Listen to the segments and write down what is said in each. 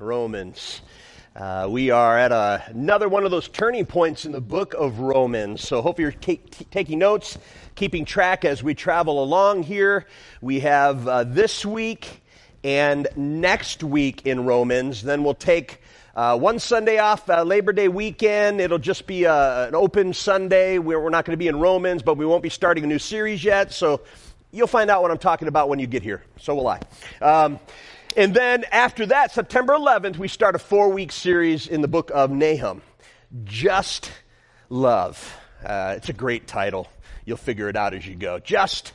Romans. Uh, we are at a, another one of those turning points in the book of Romans. So, hope you're t- t- taking notes, keeping track as we travel along here. We have uh, this week and next week in Romans. Then we'll take uh, one Sunday off, uh, Labor Day weekend. It'll just be uh, an open Sunday where we're not going to be in Romans, but we won't be starting a new series yet. So, you'll find out what I'm talking about when you get here. So will I. Um, and then after that, September 11th, we start a four week series in the book of Nahum Just Love. Uh, it's a great title. You'll figure it out as you go. Just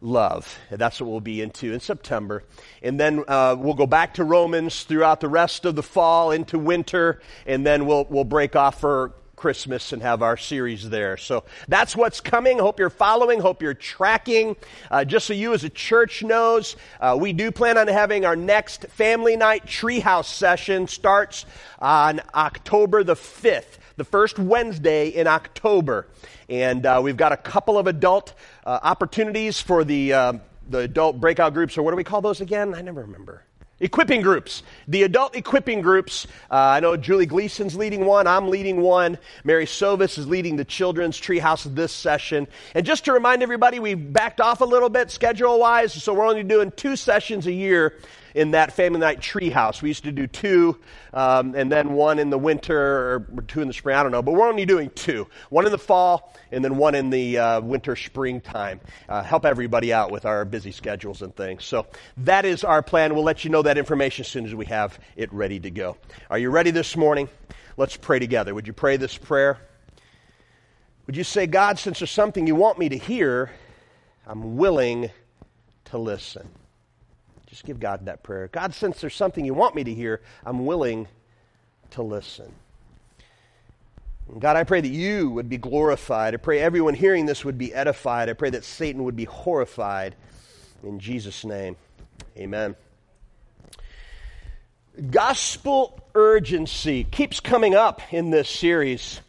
Love. That's what we'll be into in September. And then uh, we'll go back to Romans throughout the rest of the fall into winter, and then we'll, we'll break off for Christmas and have our series there. So that's what's coming. Hope you're following. Hope you're tracking. Uh, just so you as a church knows, uh, we do plan on having our next family night treehouse session starts on October the 5th, the first Wednesday in October. And uh, we've got a couple of adult uh, opportunities for the, uh, the adult breakout groups, or what do we call those again? I never remember. Equipping groups. The adult equipping groups. Uh, I know Julie Gleason's leading one. I'm leading one. Mary Sovis is leading the children's treehouse this session. And just to remind everybody, we backed off a little bit schedule wise, so we're only doing two sessions a year in that family night treehouse. We used to do two, um, and then one in the winter or two in the spring. I don't know, but we're only doing two: one in the fall, and then one in the uh, winter springtime. Uh, help everybody out with our busy schedules and things. So that is our plan. We'll let you know that information as soon as we have it ready to go. Are you ready this morning? Let's pray together. Would you pray this prayer? Would you say, God, since there's something you want me to hear, I'm willing to listen. Just give God that prayer. God, since there's something you want me to hear, I'm willing to listen. And God, I pray that you would be glorified. I pray everyone hearing this would be edified. I pray that Satan would be horrified. In Jesus' name, amen. Gospel urgency keeps coming up in this series.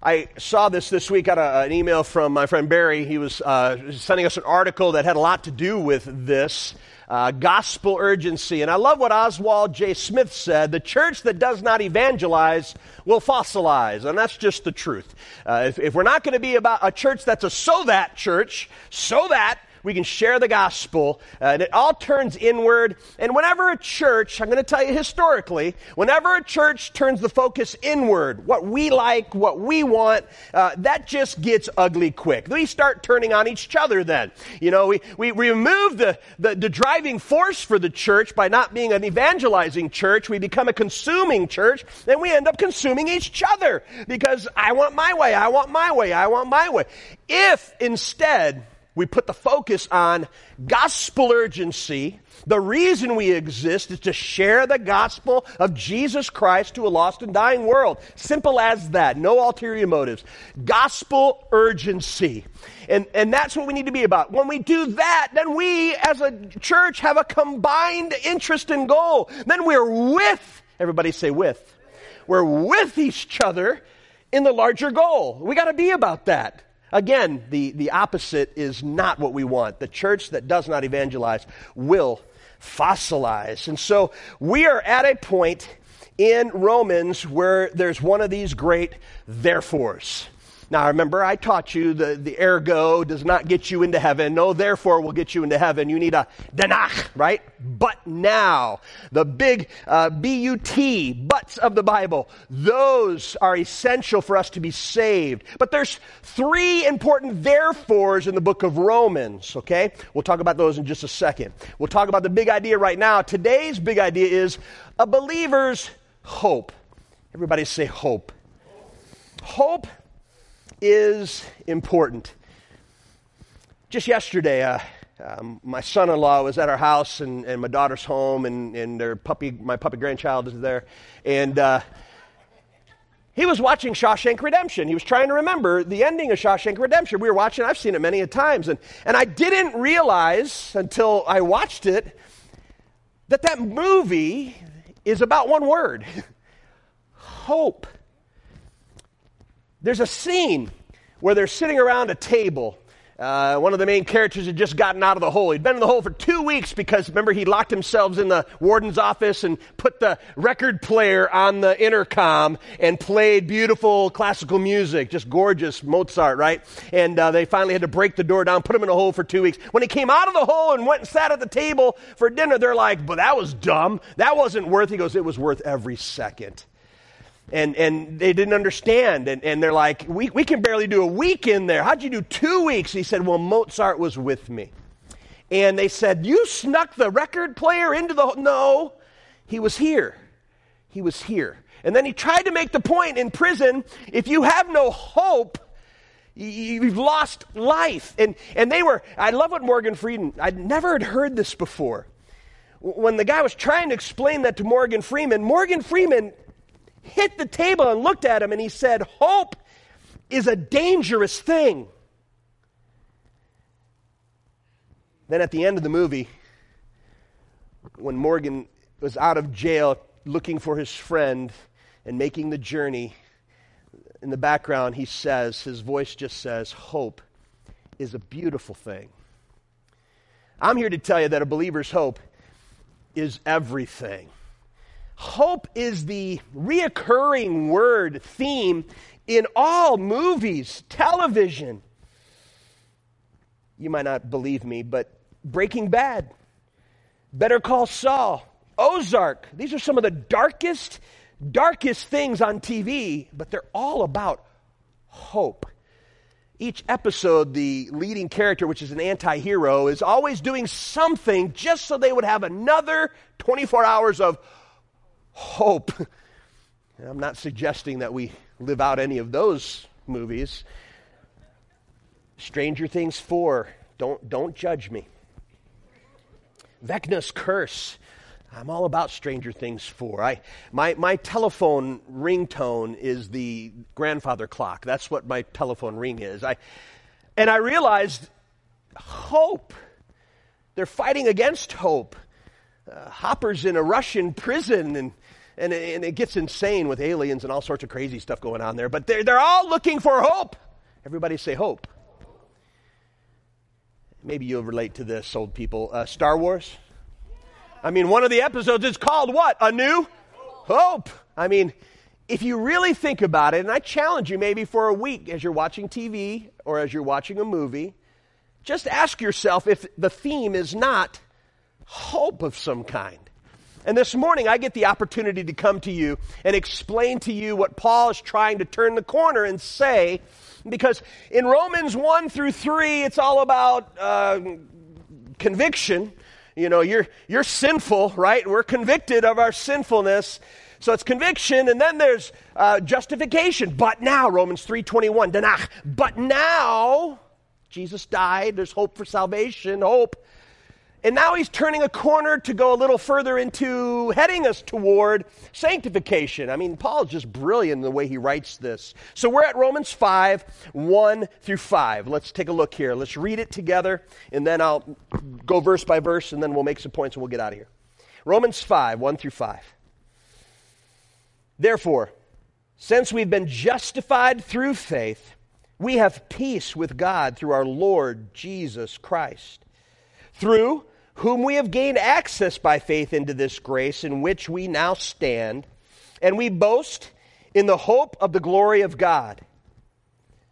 I saw this this week. Got a, an email from my friend Barry. He was uh, sending us an article that had a lot to do with this uh, gospel urgency. And I love what Oswald J. Smith said the church that does not evangelize will fossilize. And that's just the truth. Uh, if, if we're not going to be about a church that's a so that church, so that we can share the gospel, uh, and it all turns inward. And whenever a church, I'm going to tell you historically, whenever a church turns the focus inward, what we like, what we want, uh, that just gets ugly quick. We start turning on each other then. You know, we, we remove the, the, the driving force for the church by not being an evangelizing church. We become a consuming church, and we end up consuming each other because I want my way, I want my way, I want my way. If instead, we put the focus on gospel urgency. The reason we exist is to share the gospel of Jesus Christ to a lost and dying world. Simple as that. No ulterior motives. Gospel urgency. And, and that's what we need to be about. When we do that, then we as a church have a combined interest and goal. Then we're with, everybody say with. We're with each other in the larger goal. We got to be about that. Again, the, the opposite is not what we want. The church that does not evangelize will fossilize. And so we are at a point in Romans where there's one of these great therefores. Now, remember, I taught you the, the ergo does not get you into heaven. No, therefore will get you into heaven. You need a danach, right? But now, the big uh, B-U-T, buts of the Bible, those are essential for us to be saved. But there's three important therefores in the book of Romans, okay? We'll talk about those in just a second. We'll talk about the big idea right now. Today's big idea is a believer's hope. Everybody say hope. Hope is important. Just yesterday, uh, um, my son-in-law was at our house, and, and my daughter's home, and, and their puppy, my puppy grandchild is there, and uh, he was watching Shawshank Redemption. He was trying to remember the ending of Shawshank Redemption. We were watching; I've seen it many a times, and and I didn't realize until I watched it that that movie is about one word: hope. There's a scene where they're sitting around a table. Uh, one of the main characters had just gotten out of the hole. He'd been in the hole for two weeks because, remember, he locked himself in the warden's office and put the record player on the intercom and played beautiful classical music, just gorgeous Mozart, right? And uh, they finally had to break the door down, put him in a hole for two weeks. When he came out of the hole and went and sat at the table for dinner, they're like, but that was dumb. That wasn't worth, it. he goes, it was worth every second and, and they didn't understand. And, and they're like, we, we can barely do a week in there. How'd you do two weeks? He said, Well, Mozart was with me. And they said, You snuck the record player into the. No, he was here. He was here. And then he tried to make the point in prison if you have no hope, you've lost life. And, and they were, I love what Morgan Freeman, I'd never had heard this before. When the guy was trying to explain that to Morgan Freeman, Morgan Freeman hit the table and looked at him and he said, Hope is a dangerous thing. Then at the end of the movie, when Morgan was out of jail looking for his friend and making the journey, in the background, he says, his voice just says, Hope is a beautiful thing. I'm here to tell you that a believer's hope is everything. Hope is the reoccurring word, theme in all movies, television. You might not believe me, but Breaking Bad, Better Call Saul, Ozark, these are some of the darkest, darkest things on TV, but they're all about hope. Each episode, the leading character, which is an anti hero, is always doing something just so they would have another 24 hours of hope. I'm not suggesting that we live out any of those movies. Stranger Things 4, don't, don't judge me. Vecna's Curse, I'm all about Stranger Things 4. I, my, my telephone ringtone is the grandfather clock. That's what my telephone ring is. I, and I realized hope. They're fighting against hope. Uh, Hopper's in a Russian prison and and it, and it gets insane with aliens and all sorts of crazy stuff going on there. But they're, they're all looking for hope. Everybody say hope. Maybe you'll relate to this, old people. Uh, Star Wars. I mean, one of the episodes is called what? A New Hope. I mean, if you really think about it, and I challenge you maybe for a week as you're watching TV or as you're watching a movie, just ask yourself if the theme is not hope of some kind. And this morning, I get the opportunity to come to you and explain to you what Paul is trying to turn the corner and say, because in Romans 1 through 3, it's all about uh, conviction. You know, you're, you're sinful, right? We're convicted of our sinfulness. So it's conviction, and then there's uh, justification. But now, Romans 3.21, danach. But now, Jesus died. There's hope for salvation, hope. And now he's turning a corner to go a little further into heading us toward sanctification. I mean, Paul's just brilliant in the way he writes this. So we're at Romans 5, 1 through 5. Let's take a look here. Let's read it together, and then I'll go verse by verse, and then we'll make some points and we'll get out of here. Romans 5, 1 through 5. Therefore, since we've been justified through faith, we have peace with God through our Lord Jesus Christ. Through whom we have gained access by faith into this grace in which we now stand, and we boast in the hope of the glory of God.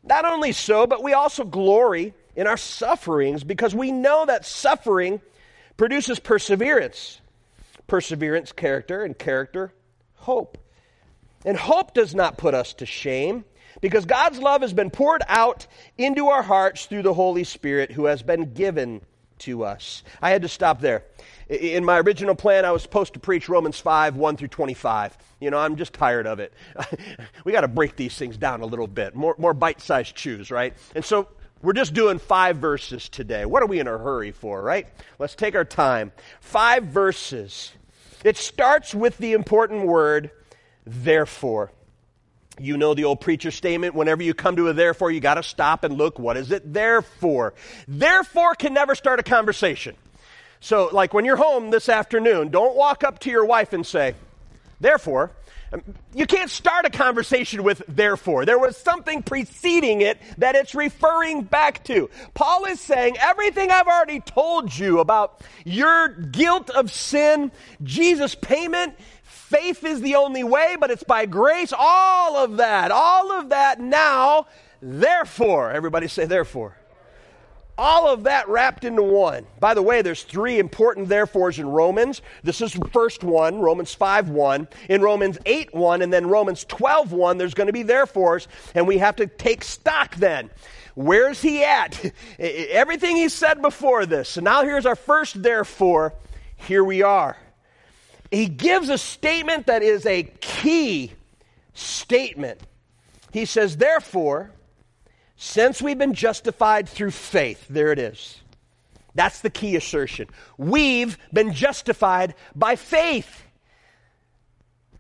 Not only so, but we also glory in our sufferings because we know that suffering produces perseverance. Perseverance, character, and character, hope. And hope does not put us to shame because God's love has been poured out into our hearts through the Holy Spirit who has been given to us. I had to stop there. In my original plan, I was supposed to preach Romans 5, 1 through 25. You know, I'm just tired of it. we got to break these things down a little bit, more, more bite sized chews, right? And so we're just doing five verses today. What are we in a hurry for, right? Let's take our time. Five verses. It starts with the important word, therefore. You know the old preacher statement whenever you come to a therefore, you got to stop and look, what is it there for? Therefore can never start a conversation. So, like when you're home this afternoon, don't walk up to your wife and say, Therefore, um, you can't start a conversation with therefore. There was something preceding it that it's referring back to. Paul is saying everything I've already told you about your guilt of sin, Jesus' payment, faith is the only way, but it's by grace, all of that, all of that now, therefore. Everybody say therefore all of that wrapped into one. By the way, there's three important therefores in Romans. This is the first one, Romans 5 1. In Romans 8 1, and then Romans 12 1, there's going to be therefores, and we have to take stock then. Where's he at? Everything he said before this. So now here's our first therefore. Here we are. He gives a statement that is a key statement. He says, therefore, since we've been justified through faith, there it is. That's the key assertion. We've been justified by faith.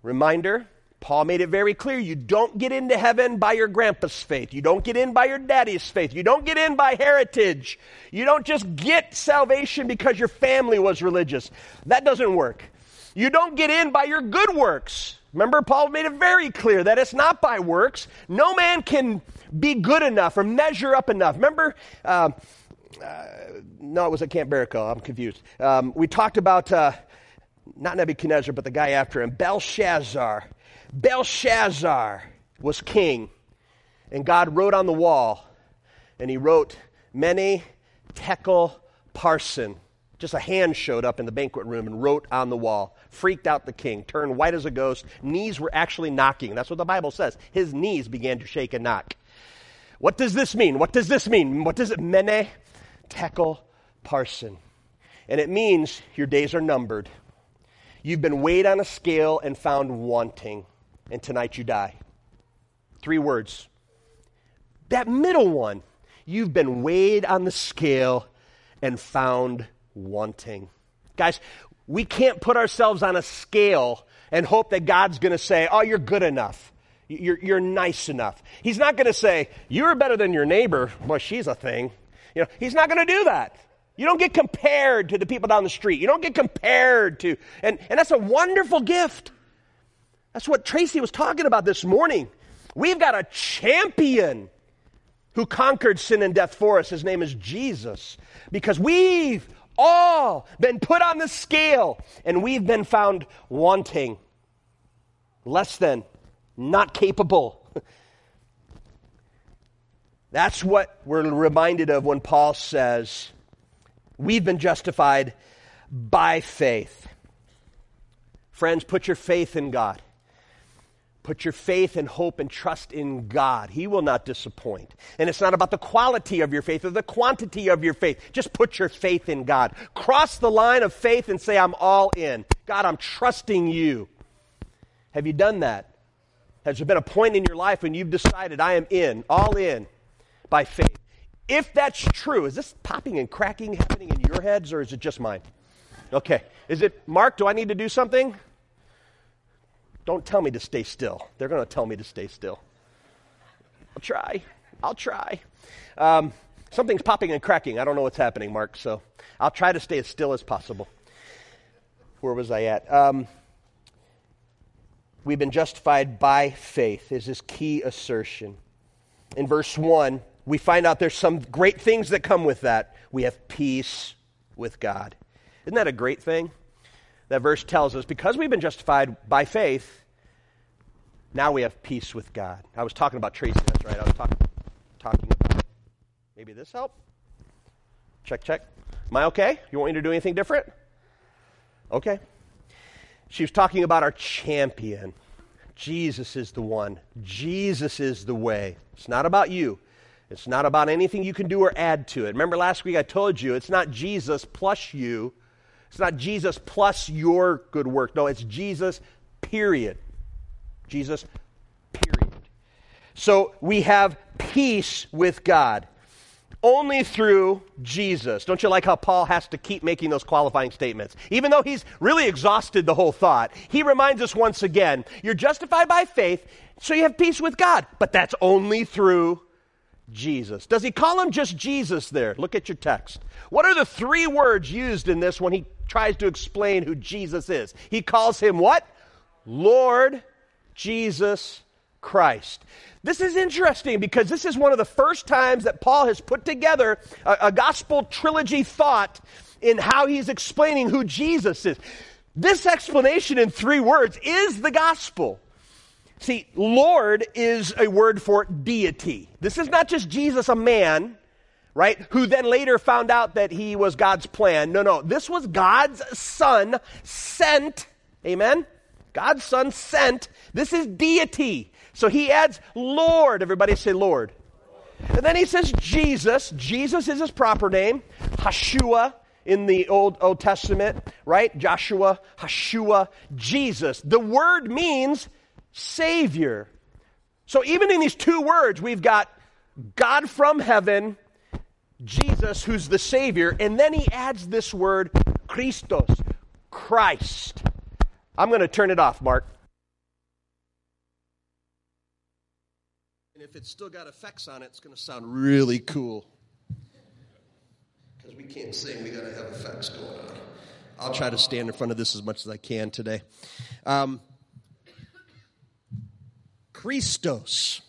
Reminder Paul made it very clear you don't get into heaven by your grandpa's faith. You don't get in by your daddy's faith. You don't get in by heritage. You don't just get salvation because your family was religious. That doesn't work. You don't get in by your good works. Remember, Paul made it very clear that it's not by works. No man can be good enough or measure up enough. Remember, uh, uh, no, it was at Camp Barakel. I'm confused. Um, we talked about uh, not Nebuchadnezzar, but the guy after him, Belshazzar. Belshazzar was king, and God wrote on the wall, and he wrote, Mene, Tekel, Parsin. Just a hand showed up in the banquet room and wrote on the wall. Freaked out the king, turned white as a ghost. Knees were actually knocking. That's what the Bible says. His knees began to shake and knock. What does this mean? What does this mean? What does it mene, tekel, parsin? And it means your days are numbered. You've been weighed on a scale and found wanting, and tonight you die. Three words. That middle one, you've been weighed on the scale and found wanting. Guys, we can't put ourselves on a scale and hope that God's going to say, oh, you're good enough. You're, you're nice enough. He's not going to say, you're better than your neighbor. Boy, she's a thing. You know, he's not going to do that. You don't get compared to the people down the street. You don't get compared to, and, and that's a wonderful gift. That's what Tracy was talking about this morning. We've got a champion who conquered sin and death for us. His name is Jesus. Because we've all been put on the scale and we've been found wanting, less than, not capable. That's what we're reminded of when Paul says, We've been justified by faith. Friends, put your faith in God. Put your faith and hope and trust in God. He will not disappoint. And it's not about the quality of your faith or the quantity of your faith. Just put your faith in God. Cross the line of faith and say, I'm all in. God, I'm trusting you. Have you done that? Has there been a point in your life when you've decided, I am in, all in, by faith? If that's true, is this popping and cracking happening in your heads or is it just mine? Okay. Is it, Mark, do I need to do something? Don't tell me to stay still. They're going to tell me to stay still. I'll try. I'll try. Um, something's popping and cracking. I don't know what's happening, Mark, so I'll try to stay as still as possible. Where was I at? Um, we've been justified by faith, is this key assertion. In verse 1, we find out there's some great things that come with that. We have peace with God. Isn't that a great thing? That verse tells us because we've been justified by faith, now we have peace with God. I was talking about Tracy, that's right. I was talking, talking about maybe this help. Check, check. Am I okay? You want me to do anything different? Okay. She was talking about our champion. Jesus is the one. Jesus is the way. It's not about you. It's not about anything you can do or add to it. Remember last week I told you it's not Jesus plus you. It's not Jesus plus your good work. No, it's Jesus, period. Jesus, period. So we have peace with God only through Jesus. Don't you like how Paul has to keep making those qualifying statements? Even though he's really exhausted the whole thought, he reminds us once again you're justified by faith, so you have peace with God. But that's only through Jesus. Does he call him just Jesus there? Look at your text. What are the three words used in this when he tries to explain who Jesus is? He calls him what? Lord Jesus Christ. This is interesting because this is one of the first times that Paul has put together a, a, gospel trilogy thought in how he's explaining who Jesus is. This explanation in three words is the gospel. See, Lord is a word for deity. This is not just Jesus, a man, right, who then later found out that he was God's plan. No, no. This was God's Son sent. Amen? God's Son sent. This is deity. So he adds Lord. Everybody say Lord. And then he says Jesus. Jesus is his proper name. Hashua in the Old, Old Testament, right? Joshua, Hashua, Jesus. The word means Savior. So even in these two words, we've got God from heaven, Jesus, who's the Savior, and then he adds this word, Christos, Christ. I'm going to turn it off, Mark. And if it's still got effects on it, it's going to sound really cool. Because we can't sing, we got to have effects going on. I'll try to stand in front of this as much as I can today. Um, Christos,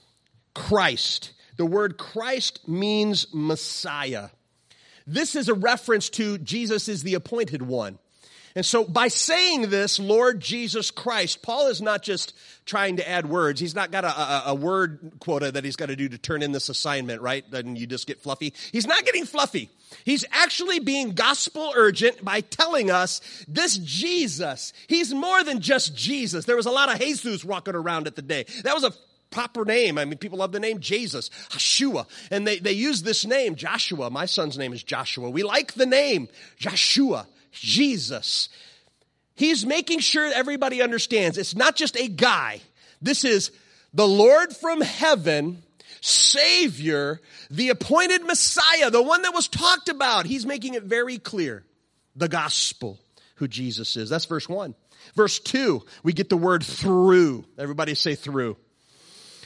Christ. The word Christ means Messiah. This is a reference to Jesus is the appointed one. And so by saying this, Lord Jesus Christ, Paul is not just trying to add words. He's not got a, a, a word quota that he's got to do to turn in this assignment, right? Then you just get fluffy. He's not getting fluffy. He's actually being gospel urgent by telling us this Jesus, he's more than just Jesus. There was a lot of Jesus walking around at the day. That was a proper name. I mean, people love the name Jesus, Joshua, and they, they use this name, Joshua. My son's name is Joshua. We like the name, Joshua. Jesus. He's making sure everybody understands it's not just a guy. This is the Lord from heaven, Savior, the appointed Messiah, the one that was talked about. He's making it very clear. The gospel, who Jesus is. That's verse one. Verse two, we get the word through. Everybody say through.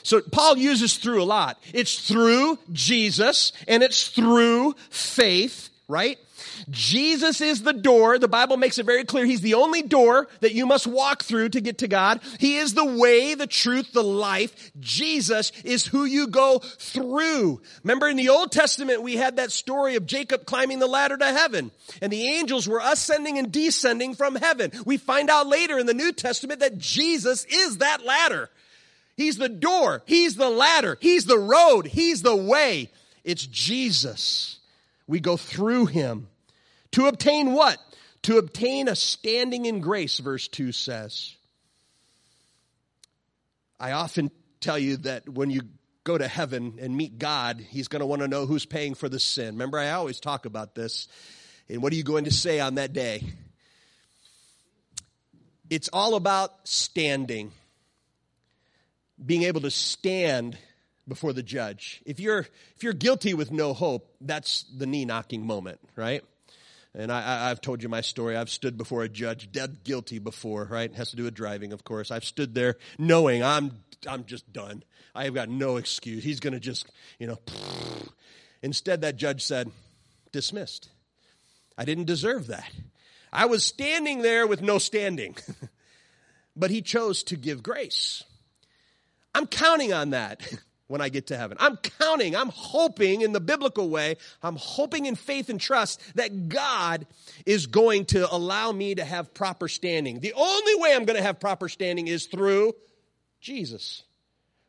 So Paul uses through a lot. It's through Jesus and it's through faith, right? Jesus is the door. The Bible makes it very clear. He's the only door that you must walk through to get to God. He is the way, the truth, the life. Jesus is who you go through. Remember in the Old Testament, we had that story of Jacob climbing the ladder to heaven and the angels were ascending and descending from heaven. We find out later in the New Testament that Jesus is that ladder. He's the door. He's the ladder. He's the road. He's the way. It's Jesus. We go through him. To obtain what? To obtain a standing in grace, verse 2 says. I often tell you that when you go to heaven and meet God, He's going to want to know who's paying for the sin. Remember, I always talk about this. And what are you going to say on that day? It's all about standing, being able to stand before the judge. If you're if you're guilty with no hope, that's the knee knocking moment, right? And I, have told you my story. I've stood before a judge, dead guilty before, right? It has to do with driving, of course. I've stood there knowing I'm, I'm just done. I have got no excuse. He's going to just, you know. Instead, that judge said, dismissed. I didn't deserve that. I was standing there with no standing. but he chose to give grace. I'm counting on that. when I get to heaven. I'm counting, I'm hoping in the biblical way, I'm hoping in faith and trust that God is going to allow me to have proper standing. The only way I'm going to have proper standing is through Jesus.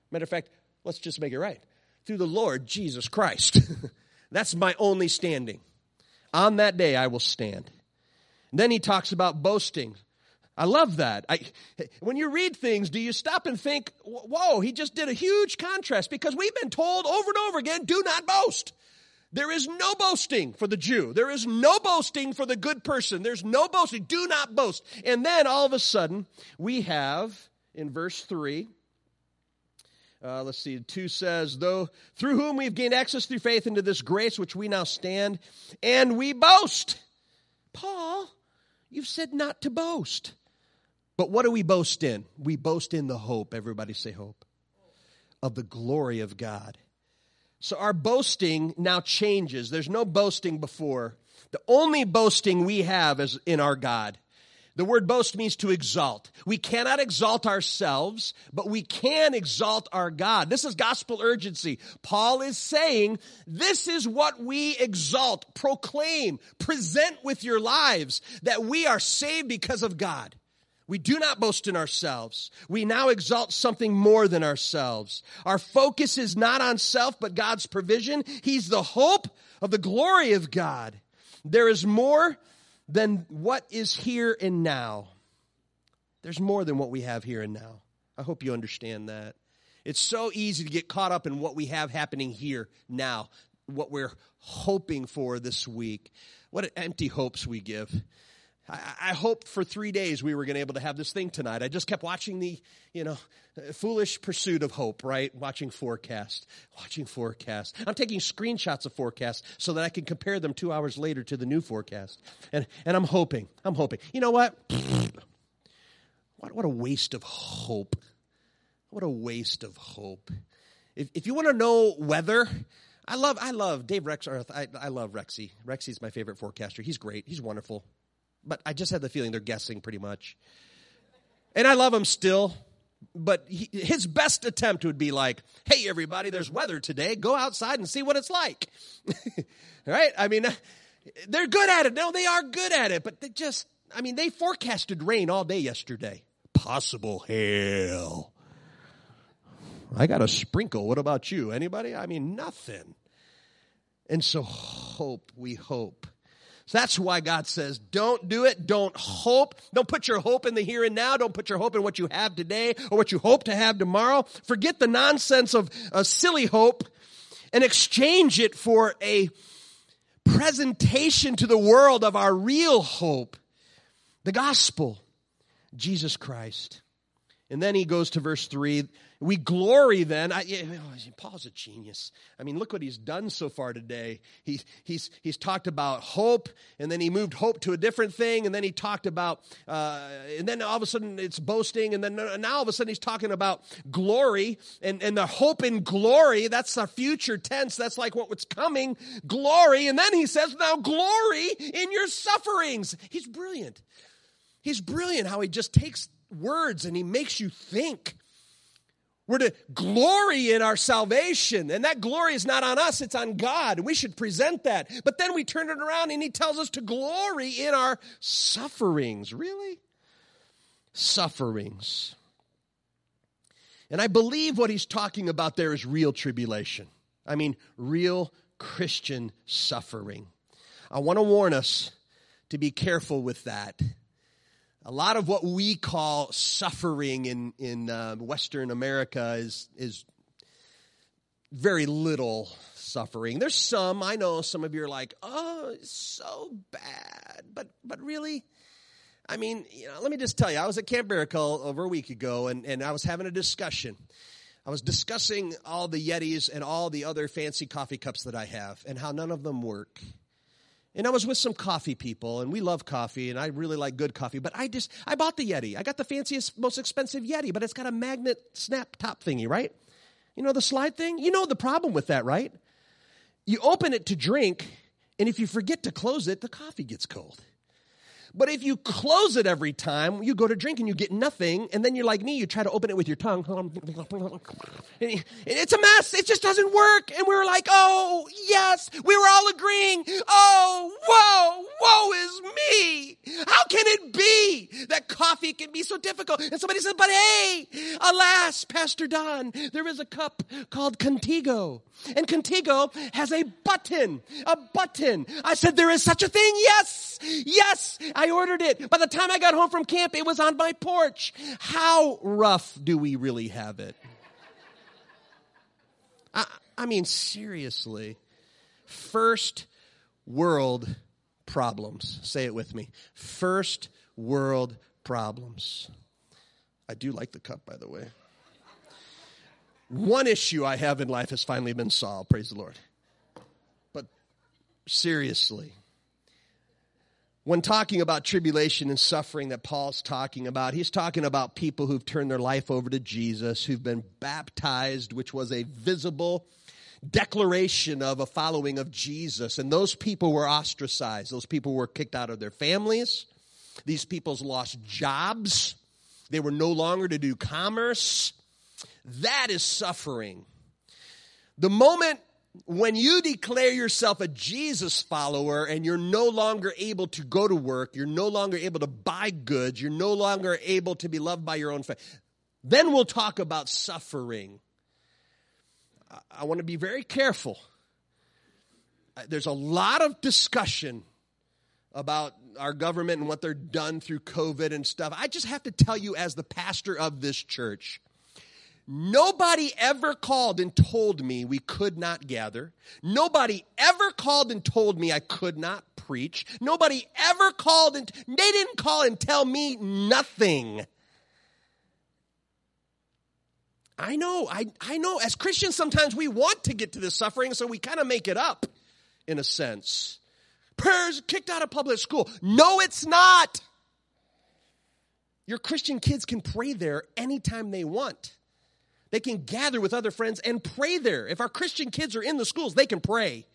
Matter of fact, let's just make it right. Through the Lord Jesus Christ. That's my only standing. On that day I will stand. And then he talks about boasting. I love that. I, when you read things, do you stop and think, whoa, he just did a huge contrast because we've been told over and over again, do not boast. There is no boasting for the Jew. There is no boasting for the good person. There's no boasting. Do not boast. And then all of a sudden, we have in verse 3, uh, let's see, 2 says, though through whom we've gained access through faith into this grace which we now stand, and we boast. Paul, you've said not to boast. But what do we boast in? We boast in the hope. Everybody say hope. Of the glory of God. So our boasting now changes. There's no boasting before. The only boasting we have is in our God. The word boast means to exalt. We cannot exalt ourselves, but we can exalt our God. This is gospel urgency. Paul is saying, this is what we exalt, proclaim, present with your lives, that we are saved because of God. We do not boast in ourselves. We now exalt something more than ourselves. Our focus is not on self, but God's provision. He's the hope of the glory of God. There is more than what is here and now. There's more than what we have here and now. I hope you understand that. It's so easy to get caught up in what we have happening here now, what we're hoping for this week. What empty hopes we give. I, hoped for three days we were going to be able to have this thing tonight. I just kept watching the, you know, foolish pursuit of hope, right? Watching forecast, watching forecast. I'm taking screenshots of forecast so that I can compare them two hours later to the new forecast. And, and I'm hoping, I'm hoping. You know what? What, what a waste of hope. What a waste of hope. If, if you want to know weather, I love, I love Dave Rexroth. I, I love Rexy. Rexy's my favorite forecaster. He's great. He's wonderful but I just had the feeling they're guessing pretty much. And I love him still, but he, his best attempt would be like, hey, everybody, there's weather today. Go outside and see what it's like. right? I mean, they're good at it. No, they are good at it, but they just, I mean, they forecasted rain all day yesterday. Possible hail. I got a sprinkle. What about you? Anybody? I mean, nothing. And so, hope, we hope so that's why God says, don't do it. Don't hope. Don't put your hope in the here and now. Don't put your hope in what you have today or what you hope to have tomorrow. Forget the nonsense of a silly hope and exchange it for a presentation to the world of our real hope, the gospel, Jesus Christ. And then he goes to verse 3 we glory then. I, Paul's a genius. I mean, look what he's done so far today. He, he's, he's talked about hope, and then he moved hope to a different thing, and then he talked about, uh, and then all of a sudden it's boasting, and then now all of a sudden he's talking about glory, and, and the hope in glory. That's the future tense. That's like what, what's coming, glory. And then he says, now glory in your sufferings. He's brilliant. He's brilliant how he just takes words and he makes you think. We're to glory in our salvation. And that glory is not on us, it's on God. We should present that. But then we turn it around and he tells us to glory in our sufferings. Really? Sufferings. And I believe what he's talking about there is real tribulation. I mean, real Christian suffering. I want to warn us to be careful with that a lot of what we call suffering in in uh, Western America is is very little suffering. There's some I know. Some of you are like, "Oh, it's so bad," but but really, I mean, you know, let me just tell you. I was at Camp Barakel over a week ago, and and I was having a discussion. I was discussing all the Yetis and all the other fancy coffee cups that I have, and how none of them work. And I was with some coffee people, and we love coffee, and I really like good coffee. But I just, I bought the Yeti. I got the fanciest, most expensive Yeti, but it's got a magnet snap top thingy, right? You know the slide thing? You know the problem with that, right? You open it to drink, and if you forget to close it, the coffee gets cold. But if you close it every time, you go to drink and you get nothing, and then you're like me, you try to open it with your tongue. It's a mess. It just doesn't work. And we were like, oh, yes. We were all agreeing. Oh, whoa, woe is me. How can it be that coffee can be so difficult? And somebody said, but hey, alas, Pastor Don, there is a cup called Contigo. And Contigo has a button, a button. I said, there is such a thing. Yes, yes. I ordered it. By the time I got home from camp, it was on my porch. How rough do we really have it? I, I mean, seriously. First world problems. Say it with me. First world problems. I do like the cup, by the way. One issue I have in life has finally been solved. Praise the Lord. But seriously, when talking about tribulation and suffering that Paul's talking about, he's talking about people who've turned their life over to Jesus, who've been baptized, which was a visible declaration of a following of Jesus. And those people were ostracized. Those people were kicked out of their families. These people's lost jobs. They were no longer to do commerce. That is suffering. The moment when you declare yourself a Jesus follower and you're no longer able to go to work, you're no longer able to buy goods, you're no longer able to be loved by your own family, then we'll talk about suffering. I want to be very careful. There's a lot of discussion about our government and what they're done through COVID and stuff. I just have to tell you, as the pastor of this church, Nobody ever called and told me we could not gather. Nobody ever called and told me I could not preach. Nobody ever called and they didn't call and tell me nothing. I know, I, I know as Christians sometimes we want to get to this suffering, so we kind of make it up in a sense. Prayers kicked out of public school. No, it's not. Your Christian kids can pray there anytime they want. They can gather with other friends and pray there. If our Christian kids are in the schools, they can pray.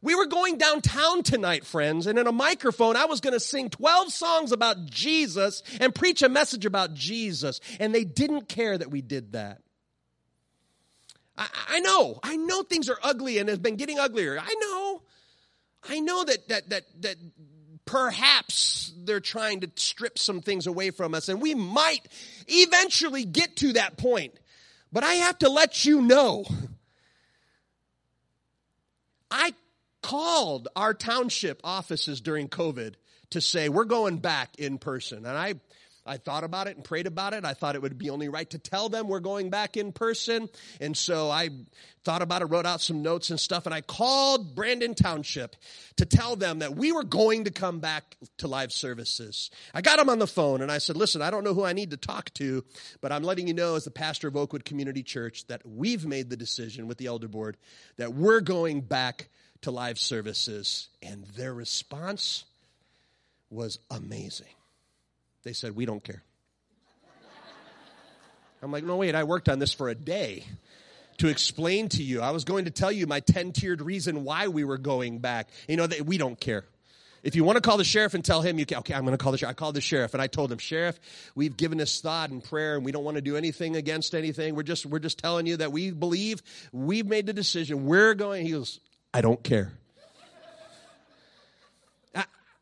We were going downtown tonight, friends, and in a microphone, I was going to sing 12 songs about Jesus and preach a message about Jesus, and they didn't care that we did that. I, I know, I know things are ugly and has been getting uglier. I know, I know that that that that perhaps they're trying to strip some things away from us, and we might eventually get to that point. But I have to let you know, I called our township offices during COVID to say, we're going back in person. And I, I thought about it and prayed about it. I thought it would be only right to tell them we're going back in person. And so I thought about it, wrote out some notes and stuff, and I called Brandon Township to tell them that we were going to come back to live services. I got them on the phone and I said, listen, I don't know who I need to talk to, but I'm letting you know as the pastor of Oakwood Community Church that we've made the decision with the elder board that we're going back to live services. And their response was amazing. They said, We don't care. I'm like, No, wait, I worked on this for a day to explain to you. I was going to tell you my 10 tiered reason why we were going back. You know, that we don't care. If you want to call the sheriff and tell him, you can, okay, I'm going to call the sheriff. I called the sheriff and I told him, Sheriff, we've given this thought and prayer and we don't want to do anything against anything. We're just, we're just telling you that we believe we've made the decision. We're going. He goes, I don't care.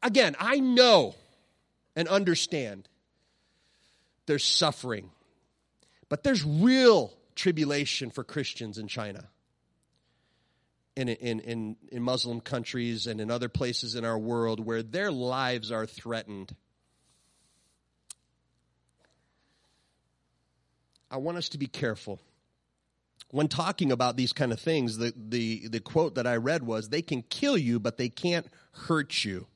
again, I know and understand there's suffering, but there's real tribulation for Christians in China. In, in, in, in Muslim countries and in other places in our world where their lives are threatened. I want us to be careful when talking about these kind of things, the, the, the quote that I read was, they can kill you, but they can't hurt you.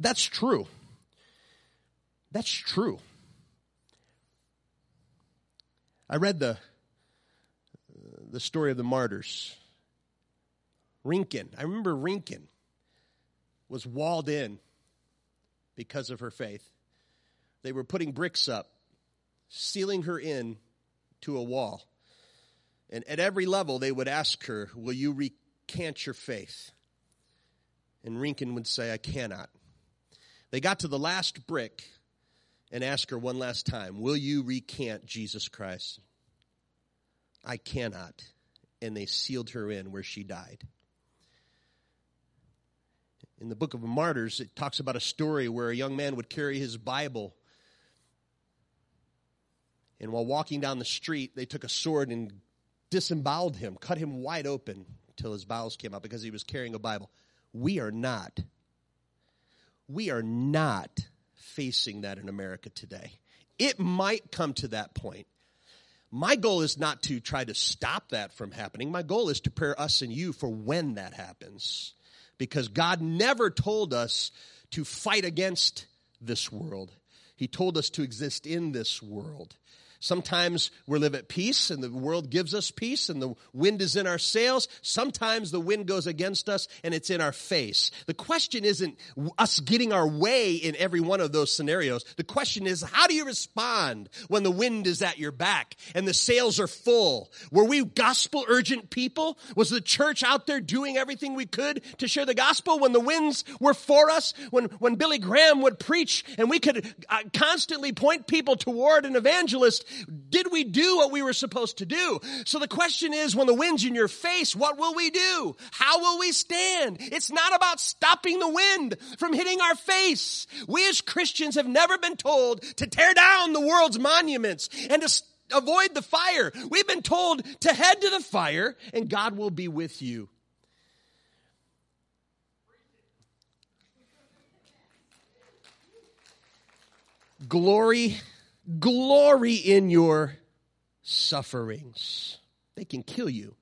That's true. That's true. I read the, the story of the martyrs. Rinkin, I remember Rinkin was walled in because of her faith. They were putting bricks up, sealing her in to a wall. And at every level, they would ask her, Will you recant your faith? And Rinkin would say, I cannot. They got to the last brick and ask her one last time, Will you recant Jesus Christ? I cannot. And they sealed her in where she died. In the book of Martyrs, it talks about a story where a young man would carry his Bible. And while walking down the street, they took a sword and disemboweled him, cut him wide open till his bowels came out because he was carrying a Bible. We are not. We are not facing that in America today. It might come to that point. My goal is not to try to stop that from happening. My goal is to prepare us and you for when that happens. Because God never told us to fight against this world. He told us to exist in this world. Sometimes we live at peace and the world gives us peace and the wind is in our sails. Sometimes the wind goes against us and it's in our face. The question isn't us getting our way in every one of those scenarios. The question is, how do you respond when the wind is at your back and the sails are full? Were we gospel urgent people? Was the church out there doing everything we could to share the gospel when the winds were for us? When, when Billy Graham would preach and we could uh, constantly point people toward an evangelist did we do what we were supposed to do? So the question is, when the wind's in your face, what will we do? How will we stand? It's not about stopping the wind from hitting our face. We as Christians have never been told to tear down the world's monuments and to avoid the fire. We've been told to head to the fire and God will be with you. Glory glory in your sufferings. They can kill you,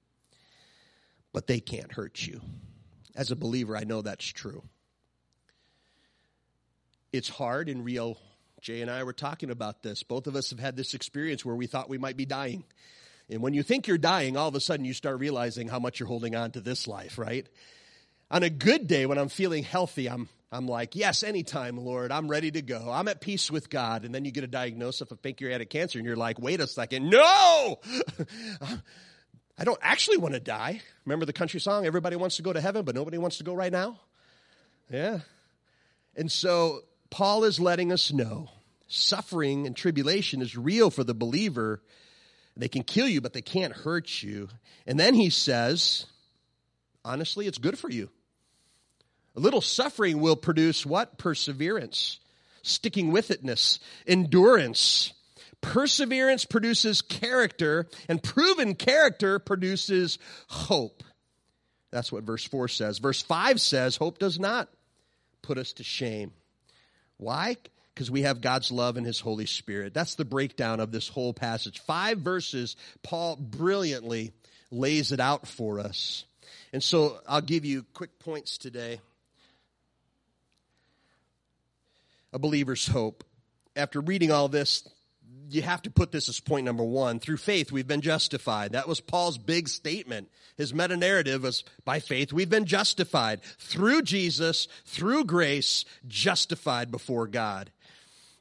but they can't hurt you. As a believer, I know that's true. It's hard and real. Jay and I were talking about this. Both of us have had this experience where we thought we might be dying. And when you think you're dying, all of a sudden you start realizing how much you're holding on to this life, right? On a good day, when I'm feeling healthy, I'm I'm like, yes, anytime, Lord, I'm ready to go. I'm at peace with God. And then you get a diagnosis of a pancreatic cancer, and you're like, wait a second, no! Um, I don't actually want to die. Remember the country song, Everybody Wants to Go to Heaven, but nobody wants to go right now? Yeah. And so Paul is letting us know suffering and tribulation is real for the believer. They can kill you, but they can't hurt you. And then he says, honestly, it's good for you. A little suffering will produce what? Perseverance, sticking with itness, endurance. Perseverance produces character, and proven character produces hope. That's what verse 4 says. Verse 5 says, Hope does not put us to shame. Why? Because we have God's love and His Holy Spirit. That's the breakdown of this whole passage. Five verses, Paul brilliantly lays it out for us. And so I'll give you quick points today. A believer's hope. After reading all this, you have to put this as point number one. Through faith, we've been justified. That was Paul's big statement. His meta narrative was by faith, we've been justified. Through Jesus, through grace, justified before God.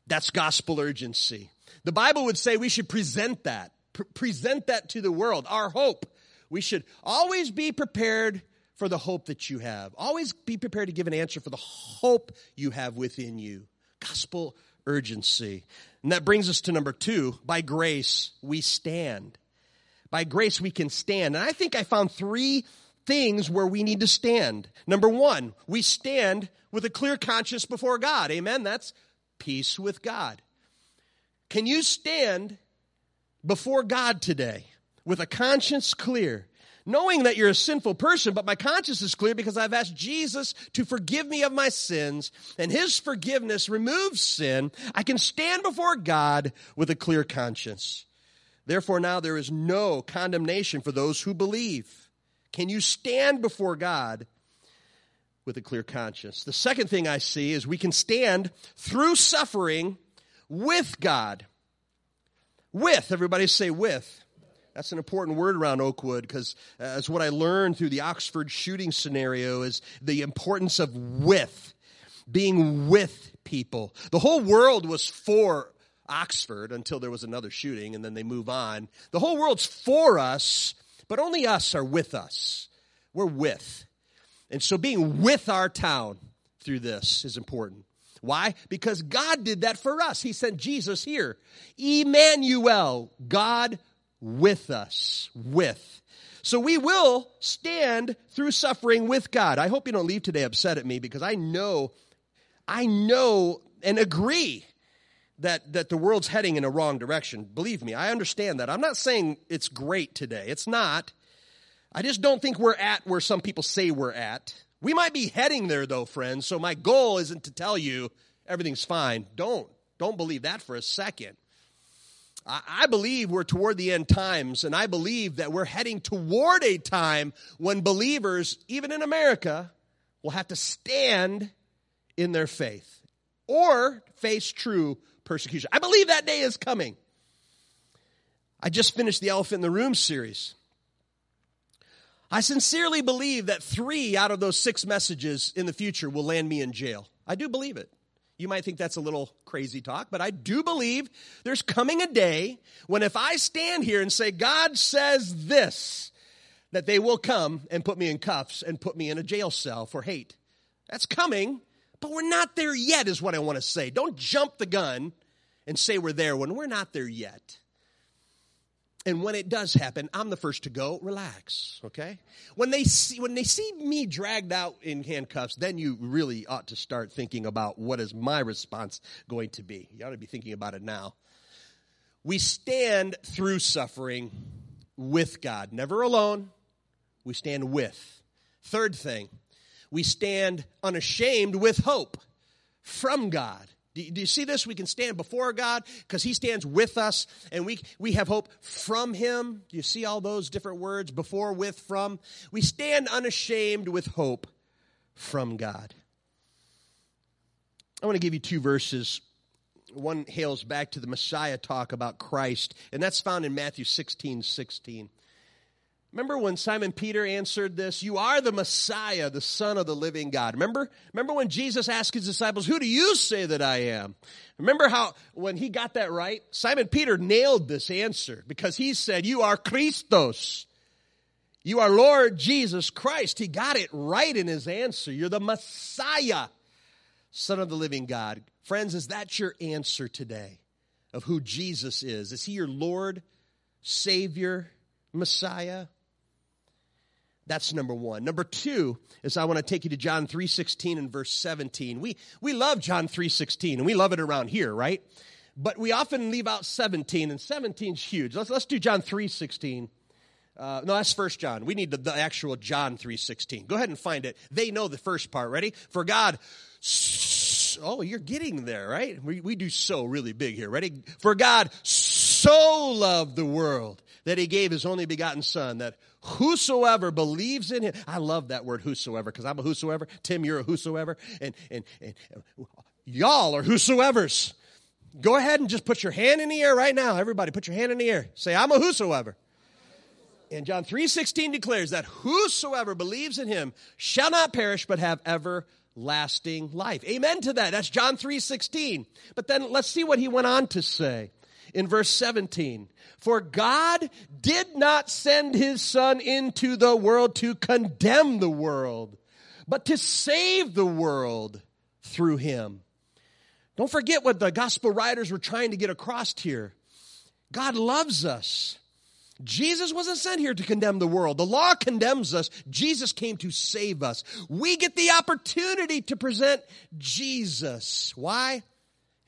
That's gospel urgency. The Bible would say we should present that, Pre- present that to the world, our hope. We should always be prepared for the hope that you have. Always be prepared to give an answer for the hope you have within you. Gospel urgency. And that brings us to number two. By grace, we stand. By grace, we can stand. And I think I found three things where we need to stand. Number one, we stand with a clear conscience before God. Amen. That's peace with God. Can you stand before God today with a conscience clear? Knowing that you're a sinful person, but my conscience is clear because I've asked Jesus to forgive me of my sins, and his forgiveness removes sin. I can stand before God with a clear conscience. Therefore, now there is no condemnation for those who believe. Can you stand before God with a clear conscience? The second thing I see is we can stand through suffering with God. With, everybody say with. That's an important word around Oakwood because uh, what I learned through the Oxford shooting scenario is the importance of with, being with people. The whole world was for Oxford until there was another shooting and then they move on. The whole world's for us, but only us are with us. We're with. And so being with our town through this is important. Why? Because God did that for us. He sent Jesus here. Emmanuel, God with us. With. So we will stand through suffering with God. I hope you don't leave today upset at me because I know, I know and agree that, that the world's heading in a wrong direction. Believe me, I understand that. I'm not saying it's great today. It's not. I just don't think we're at where some people say we're at. We might be heading there though, friends. So my goal isn't to tell you everything's fine. Don't. Don't believe that for a second. I believe we're toward the end times, and I believe that we're heading toward a time when believers, even in America, will have to stand in their faith or face true persecution. I believe that day is coming. I just finished the Elephant in the Room series. I sincerely believe that three out of those six messages in the future will land me in jail. I do believe it. You might think that's a little crazy talk, but I do believe there's coming a day when if I stand here and say, God says this, that they will come and put me in cuffs and put me in a jail cell for hate. That's coming, but we're not there yet, is what I want to say. Don't jump the gun and say we're there when we're not there yet. And when it does happen, I'm the first to go. Relax, okay? When they see when they see me dragged out in handcuffs, then you really ought to start thinking about what is my response going to be. You ought to be thinking about it now. We stand through suffering with God, never alone. We stand with. Third thing, we stand unashamed with hope from God. Do, do you see this? We can stand before God because He stands with us and we, we have hope from Him. Do you see all those different words? Before, with, from. We stand unashamed with hope from God. I want to give you two verses. One hails back to the Messiah talk about Christ, and that's found in Matthew 16 16. Remember when Simon Peter answered this? You are the Messiah, the Son of the living God. Remember? Remember when Jesus asked his disciples, Who do you say that I am? Remember how when he got that right? Simon Peter nailed this answer because he said, You are Christos. You are Lord Jesus Christ. He got it right in his answer. You're the Messiah, Son of the living God. Friends, is that your answer today of who Jesus is? Is he your Lord, Savior, Messiah? That's number one. Number two is I want to take you to John 3.16 and verse 17. We, we love John 3.16 and we love it around here, right? But we often leave out 17 and 17 is huge. Let's, let's do John 3.16. Uh, no, that's First John. We need the, the actual John 3.16. Go ahead and find it. They know the first part. Ready? For God oh, you're getting there, right? We, we do so really big here. Ready? For God so loved the world that he gave his only begotten son that whosoever believes in him i love that word whosoever because i'm a whosoever. Tim you're a whosoever. And, and, and y'all are whosoevers. Go ahead and just put your hand in the air right now. Everybody put your hand in the air. Say i'm a whosoever. And john 3.16 declares that whosoever believes in him shall not perish but have everlasting life. Amen to that. That's john 3.16 but then let's see what he went on to say in verse 17. For God did not send his son into the world to condemn the world, but to save the world through him. Don't forget what the gospel writers were trying to get across here. God loves us. Jesus wasn't sent here to condemn the world. The law condemns us. Jesus came to save us. We get the opportunity to present Jesus. Why?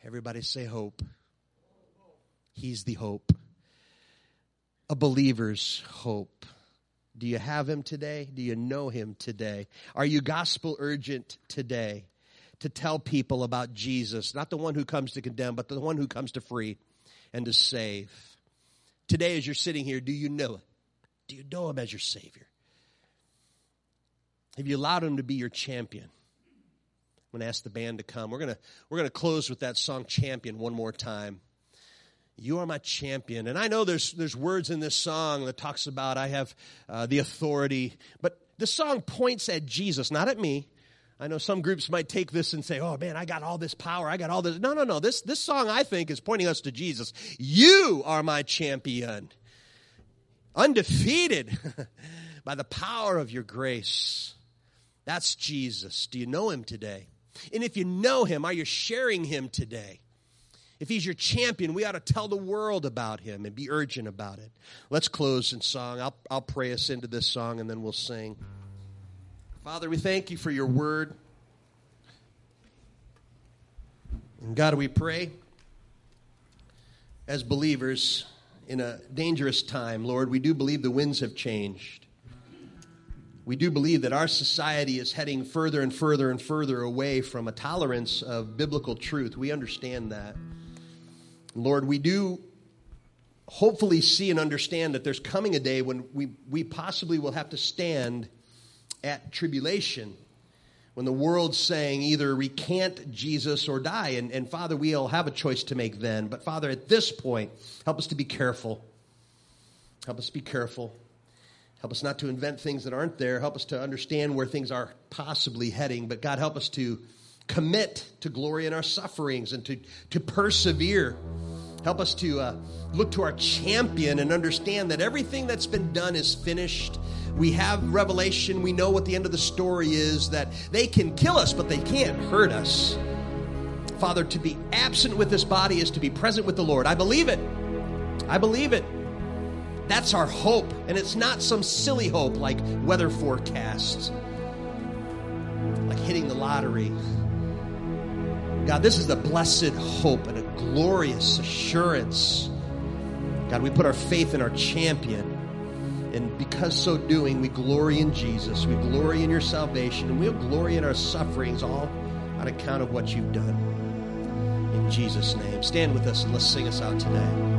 Everybody say hope. He's the hope. A believer's hope. Do you have him today? Do you know him today? Are you gospel urgent today to tell people about Jesus? Not the one who comes to condemn, but the one who comes to free and to save. Today, as you're sitting here, do you know it? Do you know him as your Savior? Have you allowed him to be your champion? I'm going to ask the band to come. We're going to, we're going to close with that song, Champion, one more time. You are my champion. And I know there's, there's words in this song that talks about I have uh, the authority, but the song points at Jesus, not at me. I know some groups might take this and say, oh man, I got all this power. I got all this. No, no, no. This, this song, I think, is pointing us to Jesus. You are my champion. Undefeated by the power of your grace. That's Jesus. Do you know him today? And if you know him, are you sharing him today? If he's your champion, we ought to tell the world about him and be urgent about it. Let's close in song. I'll, I'll pray us into this song and then we'll sing. Father, we thank you for your word. And God, we pray as believers in a dangerous time, Lord, we do believe the winds have changed. We do believe that our society is heading further and further and further away from a tolerance of biblical truth. We understand that. Lord, we do hopefully see and understand that there's coming a day when we, we possibly will have to stand at tribulation when the world's saying either recant Jesus or die. And, and Father, we'll have a choice to make then. But Father, at this point, help us to be careful. Help us be careful. Help us not to invent things that aren't there. Help us to understand where things are possibly heading. But God, help us to commit to glory in our sufferings and to, to persevere. Help us to uh, look to our champion and understand that everything that's been done is finished. We have revelation. We know what the end of the story is that they can kill us, but they can't hurt us. Father, to be absent with this body is to be present with the Lord. I believe it. I believe it. That's our hope. And it's not some silly hope like weather forecasts, like hitting the lottery. God, this is the blessed hope and a glorious assurance. God, we put our faith in our champion. And because so doing, we glory in Jesus. We glory in your salvation. And we'll glory in our sufferings, all on account of what you've done. In Jesus' name. Stand with us and let's sing us out today.